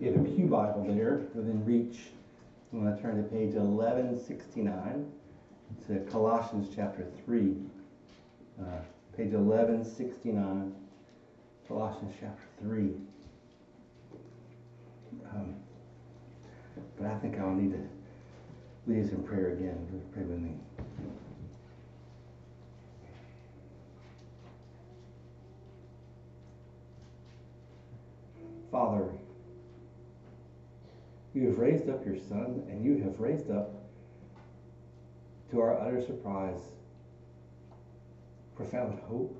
you have a Pew Bible there within reach, I'm going to turn to page 1169 to Colossians chapter 3. Uh, page 1169, Colossians chapter 3. Um, but I think I'll need to lead us in prayer again. Pray with me. Father, you have raised up your Son, and you have raised up, to our utter surprise, profound hope.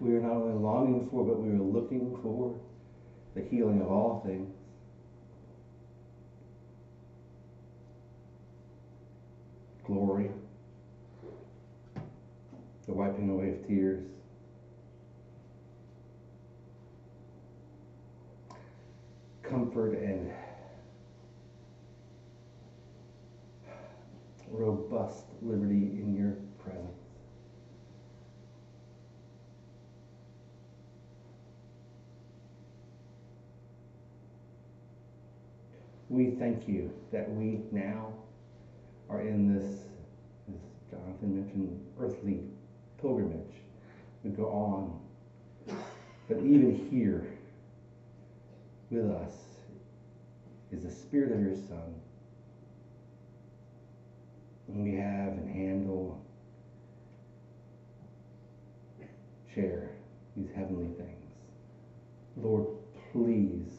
We are not only longing for, but we are looking for the healing of all things. Glory, the wiping away of tears. Comfort and robust liberty in your presence. We thank you that we now are in this, as Jonathan mentioned, earthly pilgrimage. We go on. But even here with us is the Spirit of your Son. And we have and handle, share these heavenly things. Lord, please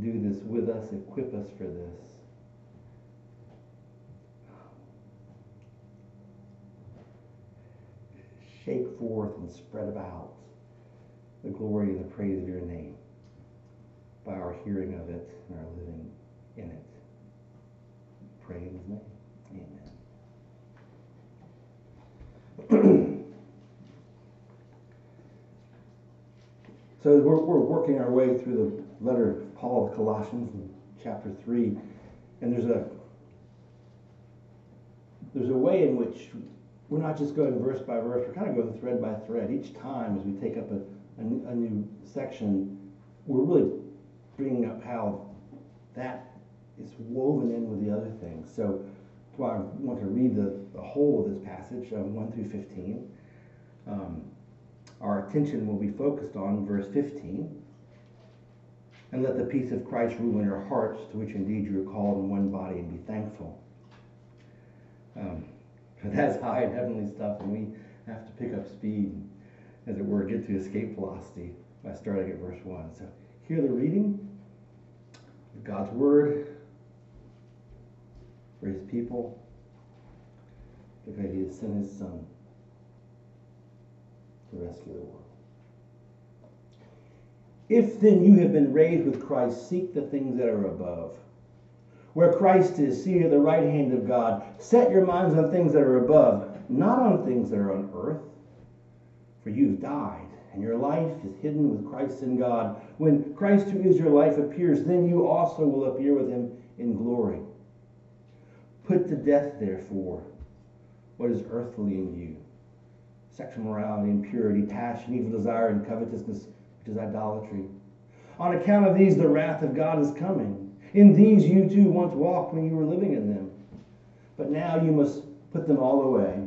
do this with us, equip us for this. Shake forth and spread about the glory and the praise of your name by our hearing of it and our living in it. Pray in his name. Amen. so we're, we're working our way through the letter of Paul of Colossians in chapter 3, and there's a there's a way in which we're not just going verse by verse, we're kind of going thread by thread. Each time as we take up a, a, a new section, we're really bringing up how that is woven in with the other things. So I want to read the, the whole of this passage, um, 1 through 15. Um, our attention will be focused on verse 15. And let the peace of Christ rule in your hearts, to which indeed you are called in one body, and be thankful. Um, that's high and heavenly stuff, and we have to pick up speed, as it were, get to escape velocity by starting at verse 1. So hear the reading of God's Word for His people, because He has sent His Son to rescue the world. If then you have been raised with Christ, seek the things that are above. Where Christ is, seated at the right hand of God, set your minds on things that are above, not on things that are on earth. For you've died, and your life is hidden with Christ in God. When Christ, who is your life, appears, then you also will appear with him in glory. Put to death, therefore, what is earthly in you sexual morality, impurity, passion, evil desire, and covetousness, which is idolatry. On account of these, the wrath of God is coming. In these you too once walked when you were living in them. But now you must put them all away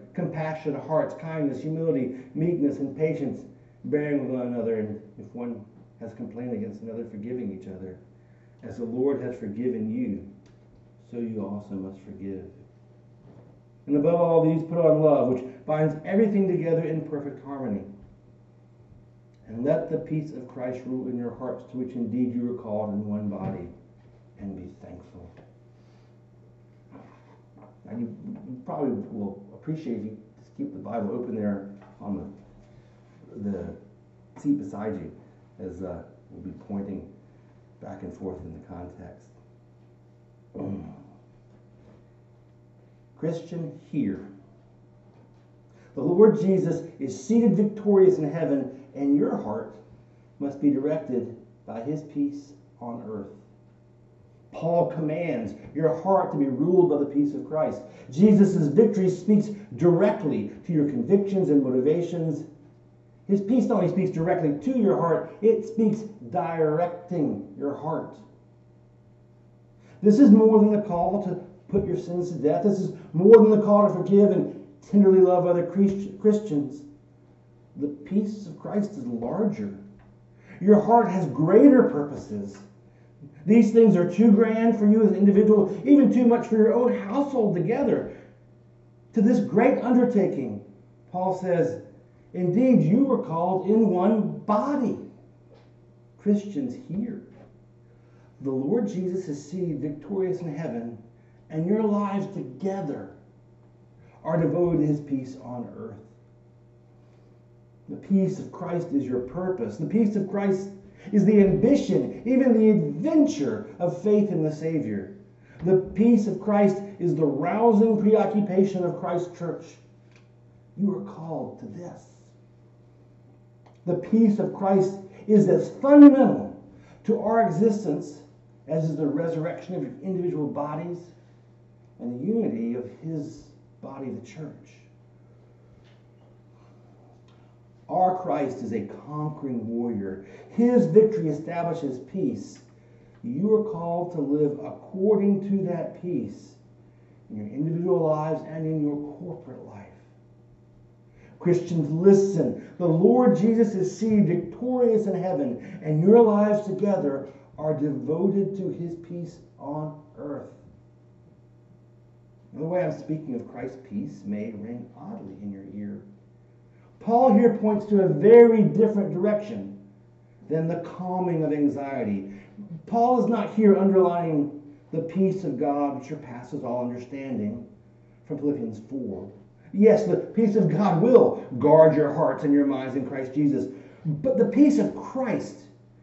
compassionate hearts, kindness, humility, meekness, and patience, bearing with one another, and if one has complained against another, forgiving each other. As the Lord has forgiven you, so you also must forgive. And above all these, put on love, which binds everything together in perfect harmony. And let the peace of Christ rule in your hearts, to which indeed you were called in one body, and be thankful. You, you probably will appreciate you just keep the Bible open there on the, the seat beside you, as uh, we'll be pointing back and forth in the context. Christian, hear. The Lord Jesus is seated victorious in heaven, and your heart must be directed by his peace on earth. Paul commands your heart to be ruled by the peace of Christ. Jesus' victory speaks directly to your convictions and motivations. His peace not only speaks directly to your heart, it speaks directing your heart. This is more than the call to put your sins to death. This is more than the call to forgive and tenderly love other Christians. The peace of Christ is larger. Your heart has greater purposes. These things are too grand for you as an individual, even too much for your own household together. To this great undertaking, Paul says, Indeed, you were called in one body. Christians here. The Lord Jesus is seated victorious in heaven, and your lives together are devoted to his peace on earth. The peace of Christ is your purpose. The peace of Christ is the ambition, even the adventure of faith in the Savior. The peace of Christ is the rousing preoccupation of Christ's church. You are called to this. The peace of Christ is as fundamental to our existence as is the resurrection of your individual bodies and the unity of his body, the church. Our Christ is a conquering warrior. His victory establishes peace. You are called to live according to that peace in your individual lives and in your corporate life. Christians, listen. The Lord Jesus is seen victorious in heaven, and your lives together are devoted to his peace on earth. the way I'm speaking of Christ's peace may ring oddly in your ear. Paul here points to a very different direction than the calming of anxiety. Paul is not here underlining the peace of God which surpasses all understanding from Philippians 4. Yes, the peace of God will guard your hearts and your minds in Christ Jesus. But the peace of Christ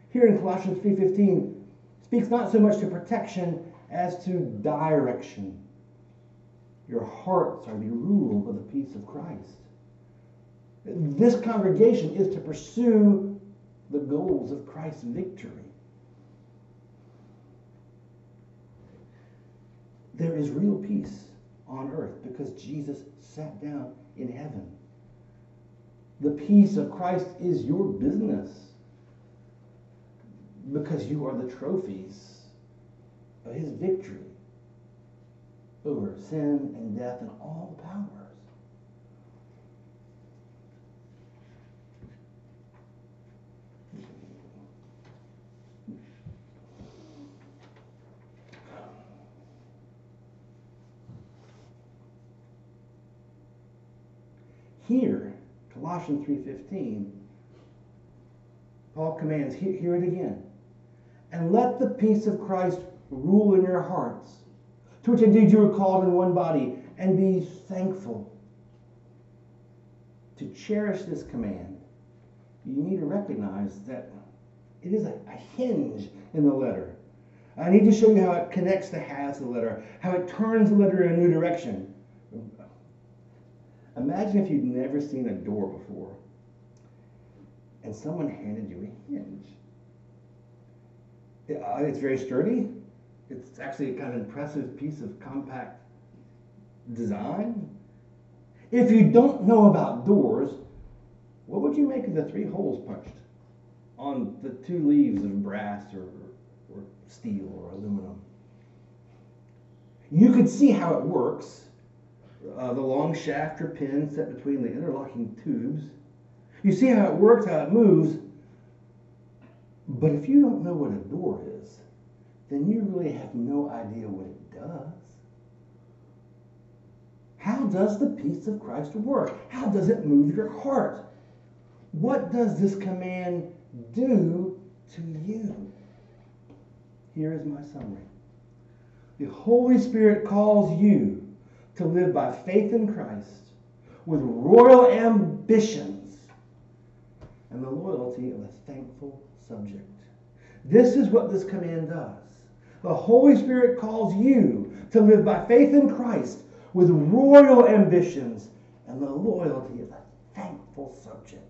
here in Colossians 3:15 speaks not so much to protection as to direction. Your hearts are to be ruled by the peace of Christ. This congregation is to pursue the goals of Christ's victory. There is real peace on earth because Jesus sat down in heaven. The peace of Christ is your business because you are the trophies of his victory over sin and death and all the Here, Colossians 3.15, Paul commands, hear it again. And let the peace of Christ rule in your hearts, to which indeed you are called in one body, and be thankful. To cherish this command, you need to recognize that it is a, a hinge in the letter. I need to show you how it connects the halves of the letter, how it turns the letter in a new direction. Imagine if you'd never seen a door before and someone handed you a hinge. Uh, it's very sturdy. It's actually a kind of impressive piece of compact design. If you don't know about doors, what would you make of the three holes punched on the two leaves of brass or, or steel or aluminum? You could see how it works uh, the long shaft or pin set between the interlocking tubes. You see how it works, how it moves. But if you don't know what a door is, then you really have no idea what it does. How does the peace of Christ work? How does it move your heart? What does this command do to you? Here is my summary. The Holy Spirit calls you to live by faith in Christ with royal ambitions and the loyalty of a thankful subject. This is what this command does. The Holy Spirit calls you to live by faith in Christ with royal ambitions and the loyalty of a thankful subject.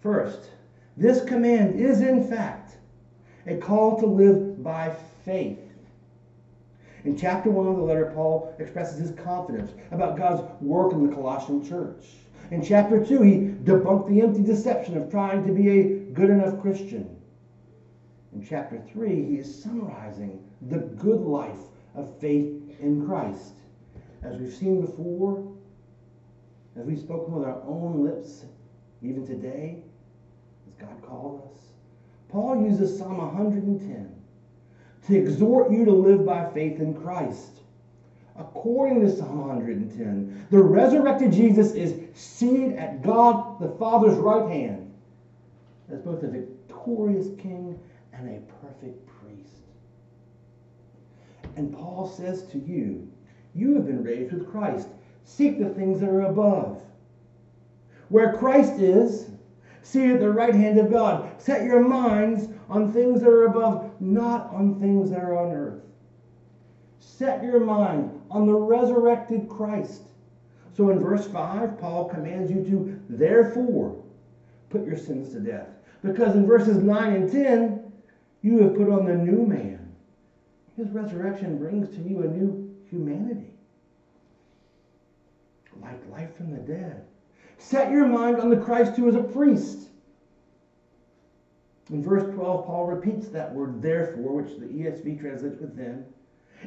First, this command is in fact a call to live by faith. In chapter 1 of the letter, Paul expresses his confidence about God's work in the Colossian church. In chapter 2, he debunked the empty deception of trying to be a good enough Christian. In chapter 3, he is summarizing the good life of faith in Christ. As we've seen before, as we've spoken with our own lips, even today, as God called us, Paul uses Psalm 110 to exhort you to live by faith in Christ. According to Psalm 110, the resurrected Jesus is seated at God the Father's right hand as both a victorious king and a perfect priest. And Paul says to you, You have been raised with Christ. Seek the things that are above. Where Christ is, seated at the right hand of God. Set your minds on things that are above, not on things that are on earth. Set your mind on the resurrected Christ. So in verse 5, Paul commands you to, therefore, put your sins to death. Because in verses 9 and 10, you have put on the new man. His resurrection brings to you a new humanity, like life from the dead. Set your mind on the Christ who is a priest. In verse 12, Paul repeats that word therefore, which the ESV translates with then.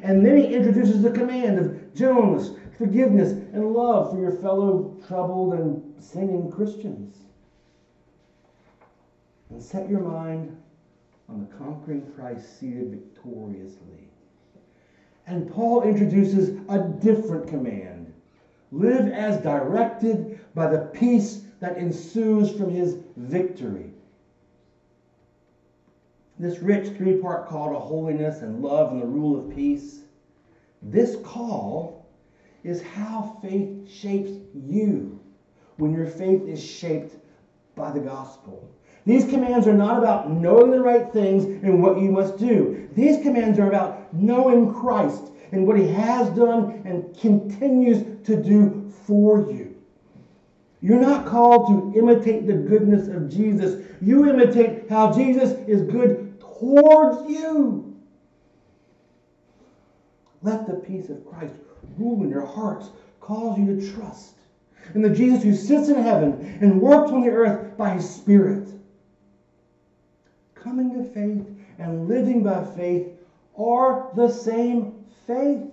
And then he introduces the command of gentleness, forgiveness, and love for your fellow troubled and sinning Christians. And set your mind on the conquering Christ seated victoriously. And Paul introduces a different command live as directed by the peace that ensues from his victory. This rich three part call to holiness and love and the rule of peace, this call is how faith shapes you when your faith is shaped by the gospel. These commands are not about knowing the right things and what you must do. These commands are about knowing Christ and what he has done and continues to do for you. You're not called to imitate the goodness of Jesus. You imitate how Jesus is good towards you. Let the peace of Christ rule in your hearts, cause you to trust in the Jesus who sits in heaven and works on the earth by his Spirit coming to faith and living by faith are the same faith.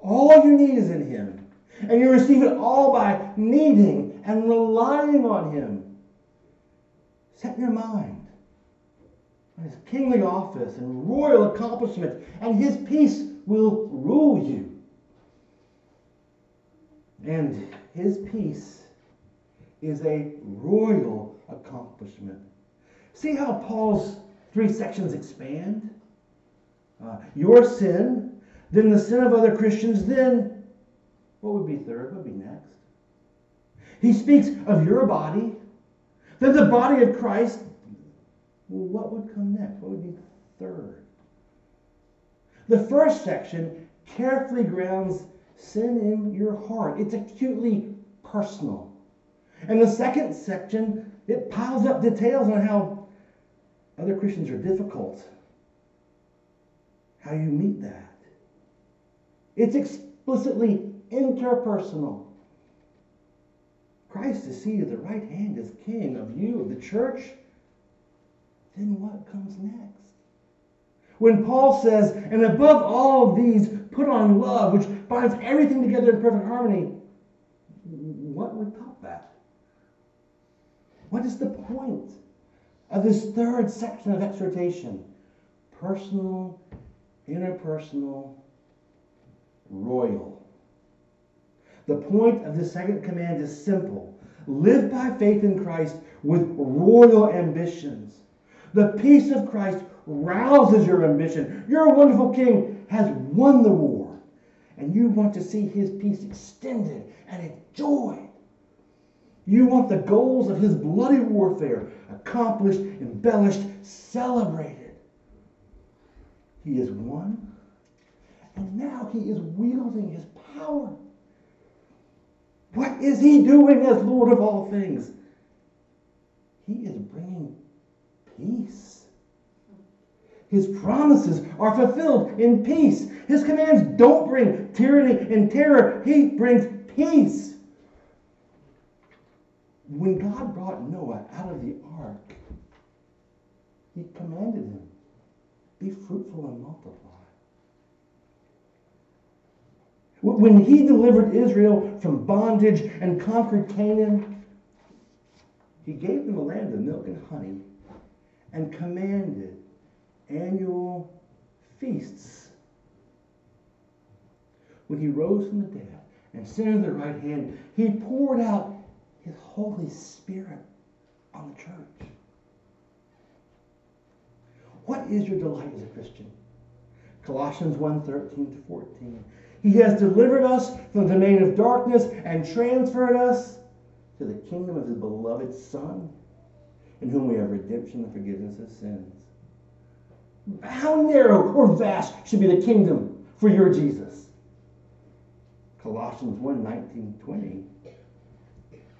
All you need is in Him. And you receive it all by needing and relying on Him. Set your mind His kingly office and royal accomplishment, and His peace will rule you. And His peace is a royal accomplishment See how Paul's three sections expand? Uh, your sin, then the sin of other Christians, then what would be third? What would be next? He speaks of your body, then the body of Christ. Well, what would come next? What would be third? The first section carefully grounds sin in your heart. It's acutely personal. And the second section, it piles up details on how other Christians are difficult. How you meet that. It's explicitly interpersonal. Christ is seated at the right hand as King of you, of the church. Then what comes next? When Paul says, and above all of these, put on love, which binds everything together in perfect harmony, what would top that? What is the point? of this third section of exhortation personal, interpersonal, royal. The point of the second command is simple live by faith in Christ with royal ambitions. The peace of Christ rouses your ambition. Your wonderful king has won the war, and you want to see his peace extended and enjoyed. You want the goals of his bloody warfare accomplished, embellished, celebrated. He is won, and now he is wielding his power. What is he doing as Lord of all things? He is bringing peace. His promises are fulfilled in peace. His commands don't bring tyranny and terror, he brings peace. When God brought Noah out of the ark, he commanded him, be fruitful and multiply. When he delivered Israel from bondage and conquered Canaan, he gave them a land of milk and honey and commanded annual feasts. When he rose from the dead and sat at the right hand, he poured out his Holy Spirit on the church. What is your delight as a Christian? Colossians 1 13 to 14. He has delivered us from the domain of darkness and transferred us to the kingdom of his beloved Son, in whom we have redemption and forgiveness of sins. How narrow or vast should be the kingdom for your Jesus? Colossians 1 19, 20.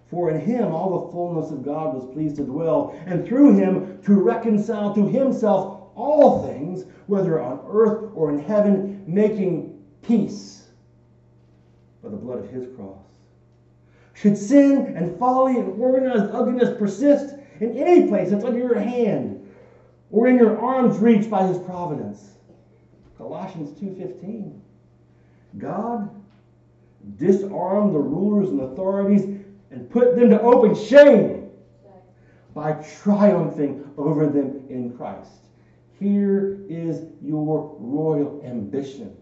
For in him all the fullness of God was pleased to dwell, and through him to reconcile to himself all things, whether on earth or in heaven, making peace by the blood of his cross. Should sin and folly and organized ugliness persist in any place that's under your hand or in your arm's reach by his providence? Colossians 2:15. God disarmed the rulers and authorities and put them to open shame by triumphing over them in Christ. Here is your royal ambition.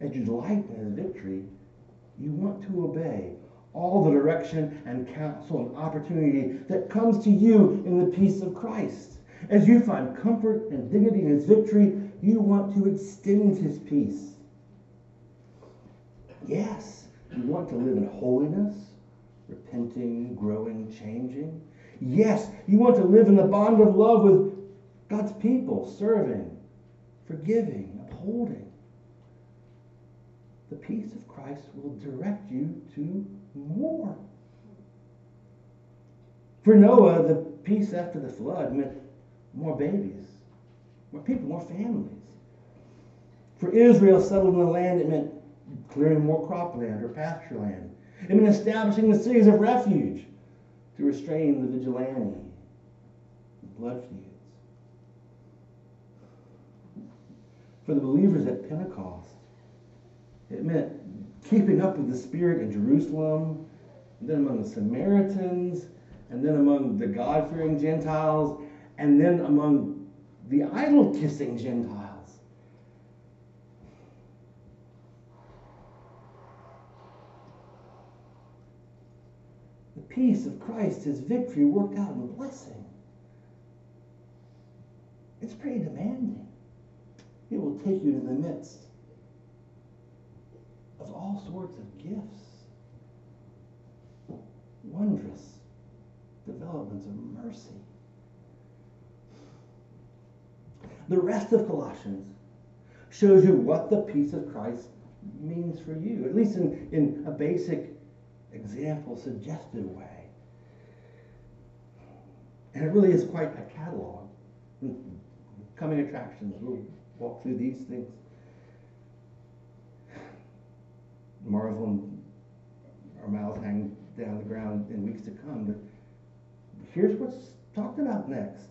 As you delight in his victory, you want to obey all the direction and counsel and opportunity that comes to you in the peace of Christ. As you find comfort and dignity in his victory, you want to extend his peace. Yes, you want to live in holiness, repenting, growing, changing. Yes, you want to live in the bond of love with God's people, serving, forgiving, upholding. The peace of Christ will direct you to more. For Noah, the peace after the flood meant more babies, more people, more families. For Israel settled in the land, it meant clearing more cropland or pasture land. It meant establishing the cities of refuge to restrain the vigilante, the blood feuds. For the believers at Pentecost, it meant keeping up with the Spirit in Jerusalem, and then among the Samaritans, and then among the God fearing Gentiles, and then among the idol kissing Gentiles. The peace of Christ, his victory, worked out in blessing. It's pretty demanding. It will take you to the midst of all sorts of gifts, wondrous developments of mercy. The rest of Colossians shows you what the peace of Christ means for you, at least in, in a basic example, suggestive way. And it really is quite a catalog. Coming attractions, we'll walk through these things. Marvel and our mouths hang down the ground in weeks to come. But here's what's talked about next.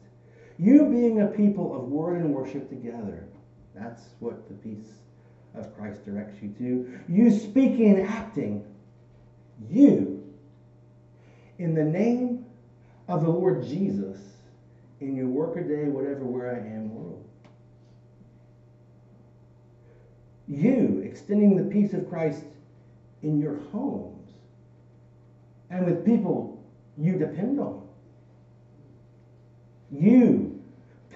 You being a people of word and worship together. That's what the peace of Christ directs you to. You speaking and acting. You. In the name of the Lord Jesus in your workaday, whatever, where I am world. You extending the peace of Christ in your homes and with people you depend on. You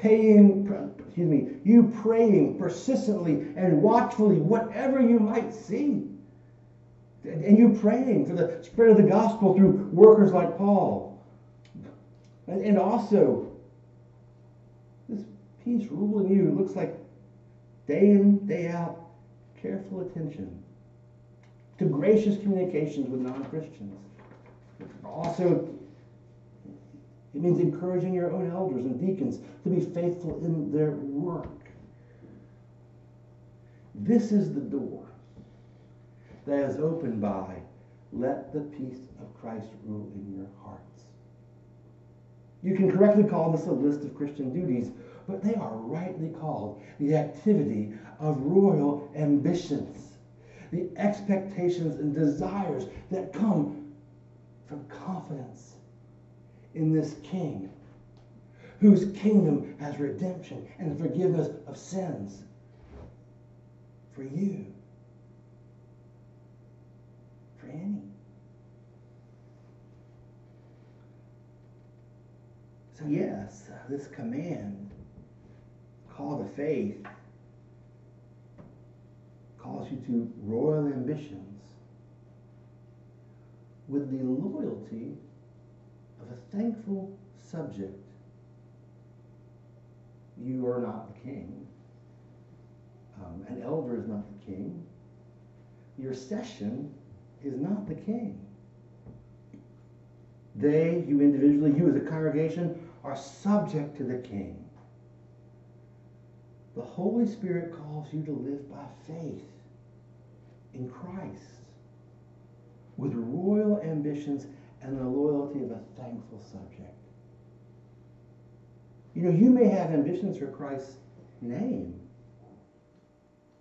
paying, excuse me, you praying persistently and watchfully, whatever you might see. And you praying for the spread of the gospel through workers like Paul And, and also, this peace ruling you looks like day in, day out, careful attention to gracious communications with non Christians. Also, it means encouraging your own elders and deacons to be faithful in their work. This is the door that is opened by let the peace of Christ rule in your hearts. You can correctly call this a list of Christian duties, but they are rightly called the activity of royal ambitions, the expectations and desires that come from confidence in this King whose kingdom has redemption and the forgiveness of sins for you, for any. So, yes, this command, call to faith, calls you to royal ambitions with the loyalty of a thankful subject. You are not the king. Um, an elder is not the king. Your session is not the king. They, you individually, you as a congregation, are subject to the king. The Holy Spirit calls you to live by faith in Christ with royal ambitions and the loyalty of a thankful subject. You know, you may have ambitions for Christ's name,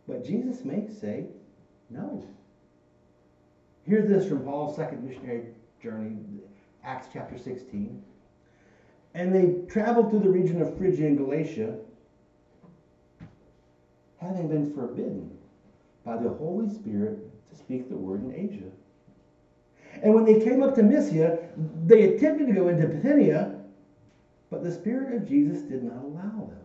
but Jesus may say no. Hear this from Paul's second missionary journey, Acts chapter 16. And they traveled through the region of Phrygia and Galatia, having been forbidden by the Holy Spirit to speak the word in Asia. And when they came up to Mysia, they attempted to go into Bithynia, but the Spirit of Jesus did not allow them.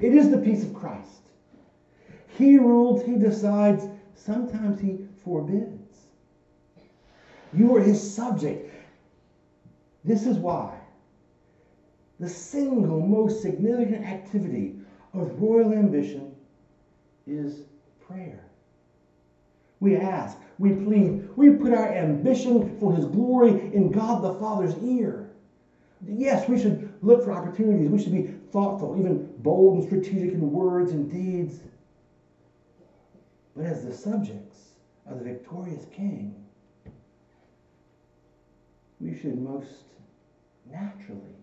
It is the peace of Christ. He rules, he decides, sometimes he forbids. You are his subject. This is why the single most significant activity of royal ambition is prayer. We ask, we plead, we put our ambition for his glory in God the Father's ear. Yes, we should look for opportunities. We should be thoughtful, even bold and strategic in words and deeds. But as the subjects of the victorious king, we should most naturally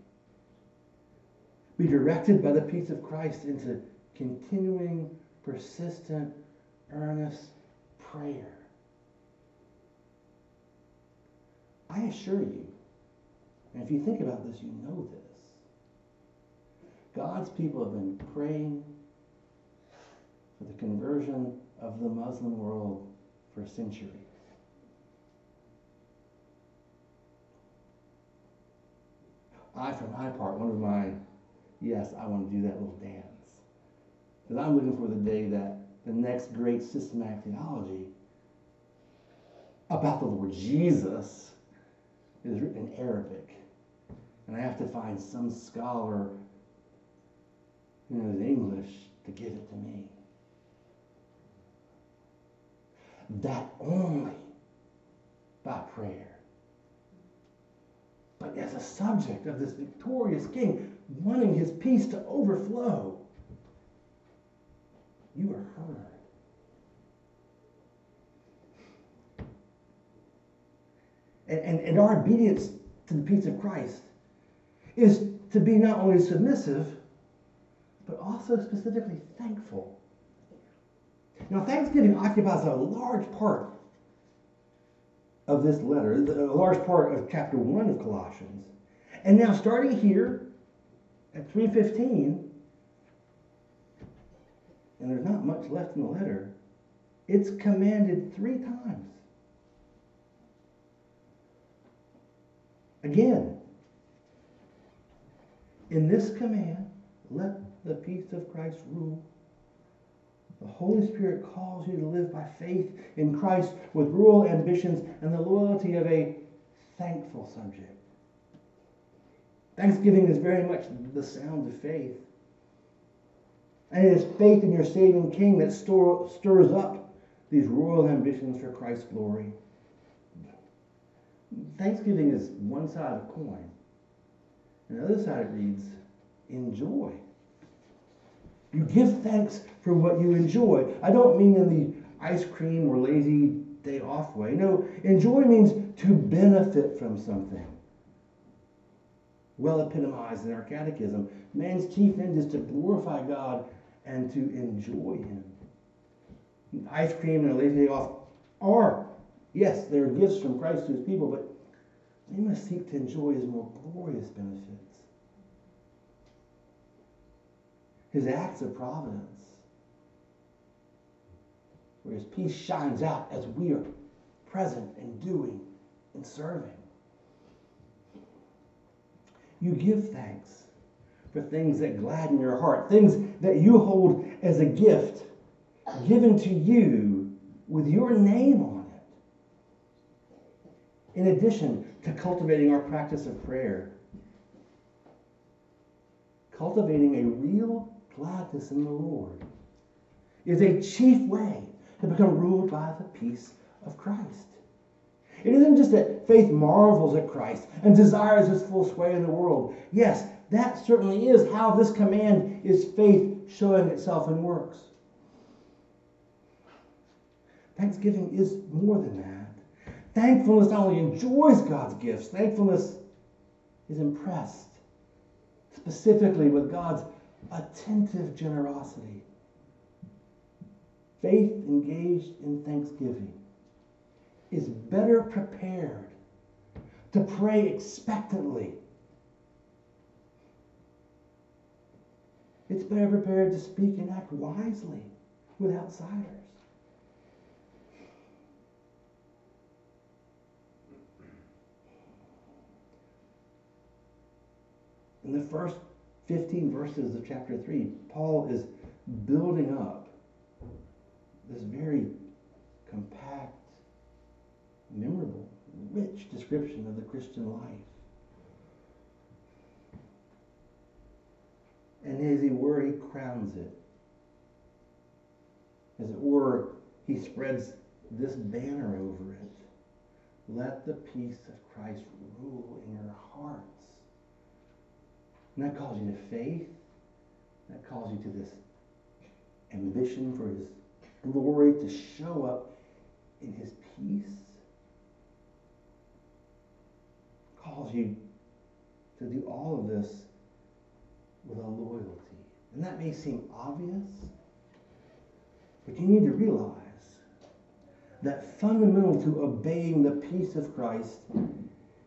be directed by the peace of Christ into continuing, persistent, earnest prayer. I assure you, and if you think about this, you know this. God's people have been praying for the conversion of the Muslim world for centuries. I, for my part, one of my, yes, I want to do that little dance. Because I'm looking for the day that the next great systematic theology about the Lord Jesus is written in Arabic. And I have to find some scholar who knows English to give it to me. That only by prayer. But as a subject of this victorious king wanting his peace to overflow, you are heard. And, and, and our obedience to the peace of Christ is to be not only submissive, but also specifically thankful. Now, Thanksgiving occupies a large part of this letter, a large part of chapter 1 of Colossians. And now, starting here at 315, and there's not much left in the letter, it's commanded three times. Again, in this command, let the peace of Christ rule. The Holy Spirit calls you to live by faith in Christ with rural ambitions and the loyalty of a thankful subject. Thanksgiving is very much the sound of faith. And it is faith in your saving King that store, stirs up these royal ambitions for Christ's glory. Thanksgiving is one side of a coin. And the other side reads, enjoy. You give thanks for what you enjoy. I don't mean in the ice cream or lazy day off way. No, enjoy means to benefit from something. Well epitomized in our catechism. Man's chief end is to glorify God and to enjoy Him. Ice cream and a lazy day off are, yes, they're gifts from Christ to His people, but we must seek to enjoy His more glorious benefits. His acts of providence, where His peace shines out as we are present and doing and serving. You give thanks for things that gladden your heart, things that you hold as a gift given to you with your name on it. In addition to cultivating our practice of prayer, cultivating a real gladness in the Lord is a chief way to become ruled by the peace of Christ. It isn't just that faith marvels at Christ and desires his full sway in the world. Yes, that certainly is how this command is faith showing itself in works. Thanksgiving is more than that. Thankfulness not only enjoys God's gifts, thankfulness is impressed specifically with God's attentive generosity. Faith engaged in thanksgiving is better prepared to pray expectantly. It's better prepared to speak and act wisely with outsiders. In the first 15 verses of chapter 3, Paul is building up this very compact memorable, rich description of the Christian life. And as he were, he crowns it. As it were, he spreads this banner over it. Let the peace of Christ rule in your hearts. And that calls you to faith. That calls you to this ambition for his glory to show up in his peace. Calls you to do all of this with a loyalty. And that may seem obvious, but you need to realize that fundamental to obeying the peace of Christ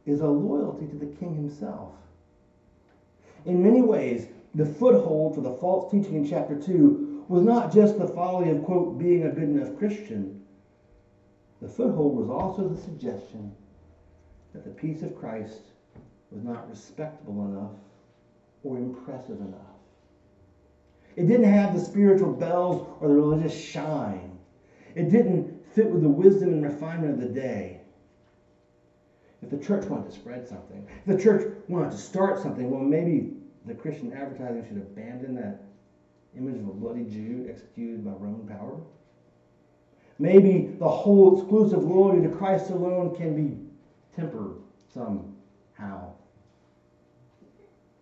is a loyalty to the King himself. In many ways, the foothold for the false teaching in chapter 2 was not just the folly of, quote, being a good enough Christian. The foothold was also the suggestion that the peace of Christ was not respectable enough or impressive enough. It didn't have the spiritual bells or the religious shine. It didn't fit with the wisdom and refinement of the day. If the church wanted to spread something, if the church wanted to start something, well, maybe the Christian advertising should abandon that image of a bloody Jew executed by Roman power. Maybe the whole exclusive loyalty to Christ alone can be tempered somehow.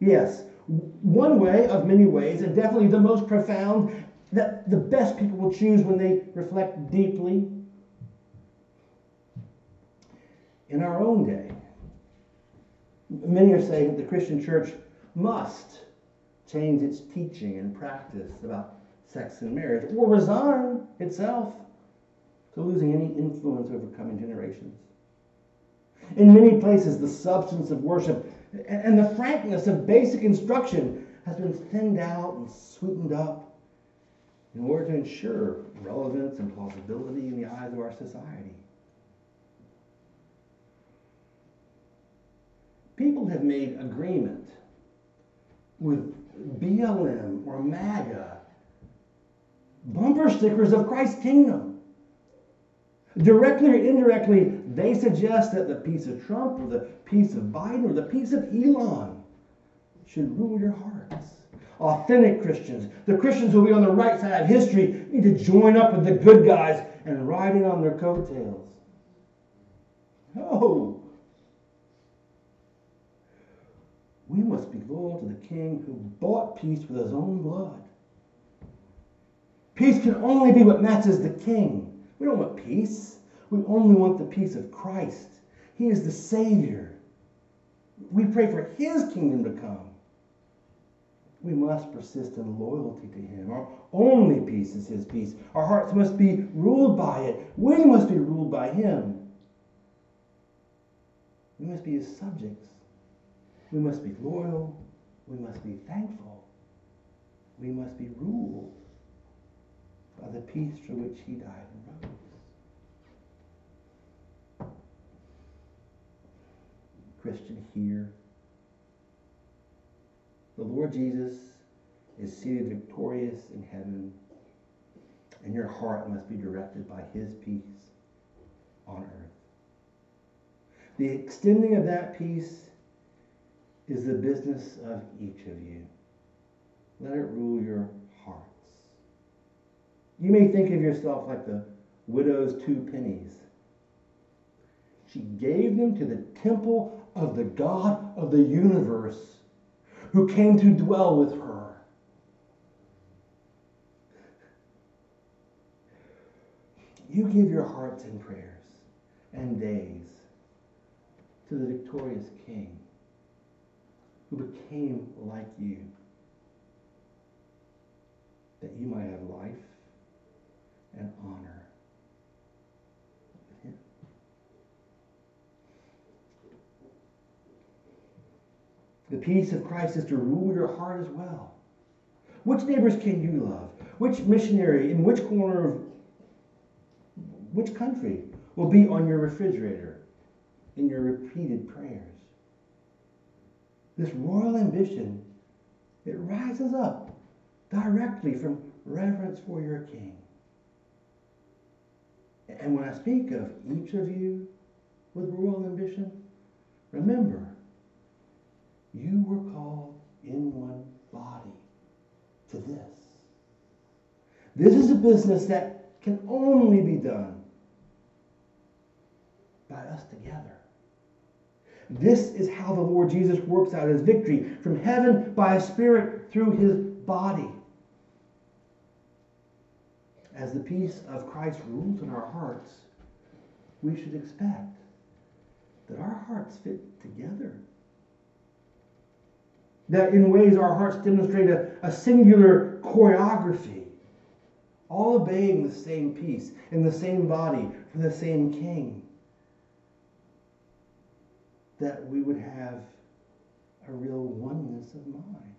Yes, one way of many ways, and definitely the most profound, that the best people will choose when they reflect deeply. In our own day, many are saying that the Christian church must change its teaching and practice about sex and marriage, or resign itself to losing any influence over coming generations. In many places, the substance of worship and the frankness of basic instruction has been thinned out and sweetened up in order to ensure relevance and plausibility in the eyes of our society. People have made agreement with BLM or MAGA bumper stickers of Christ's kingdom. Directly or indirectly, they suggest that the peace of Trump or the peace of Biden or the peace of Elon should rule your hearts. Authentic Christians, the Christians who will be on the right side of history, need to join up with the good guys and ride in on their coattails. No. We must be loyal to the King who bought peace with his own blood. Peace can only be what matches the King. We don't want peace. We only want the peace of Christ. He is the Savior. We pray for His kingdom to come. We must persist in loyalty to Him. Our only peace is His peace. Our hearts must be ruled by it. We must be ruled by Him. We must be His subjects. We must be loyal. We must be thankful. We must be ruled by the peace for which He died and rose. Christian, here. The Lord Jesus is seated victorious in heaven, and your heart must be directed by his peace on earth. The extending of that peace is the business of each of you. Let it rule your hearts. You may think of yourself like the widow's two pennies. She gave them to the temple of the God of the universe who came to dwell with her. You give your hearts and prayers and days to the victorious King who became like you, that you might have life and honor The peace of Christ is to rule your heart as well. Which neighbors can you love? Which missionary in which corner of which country will be on your refrigerator in your repeated prayers? This royal ambition, it rises up directly from reverence for your king. And when I speak of each of you with royal ambition, remember you were called in one body to this. This is a business that can only be done by us together. This is how the Lord Jesus works out his victory from heaven by his Spirit through his body. As the peace of Christ rules in our hearts, we should expect that our hearts fit together that in ways our hearts demonstrate a, a singular choreography, all obeying the same peace in the same body for the same king. That we would have a real oneness of mind.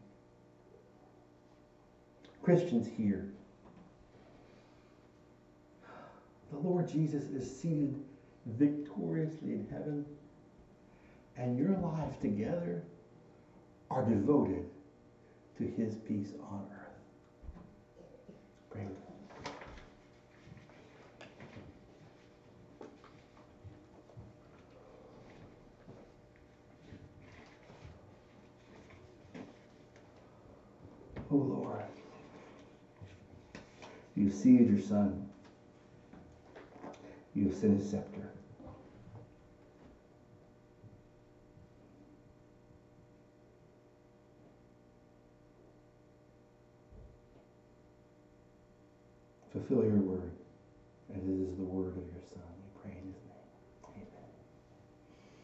Christians here, the Lord Jesus is seated victoriously in heaven, and your lives together are devoted to his peace on earth. Pray Oh Lord, you sealed your son. You have sent his scepter. Fulfill your word, and it is the word of your Son.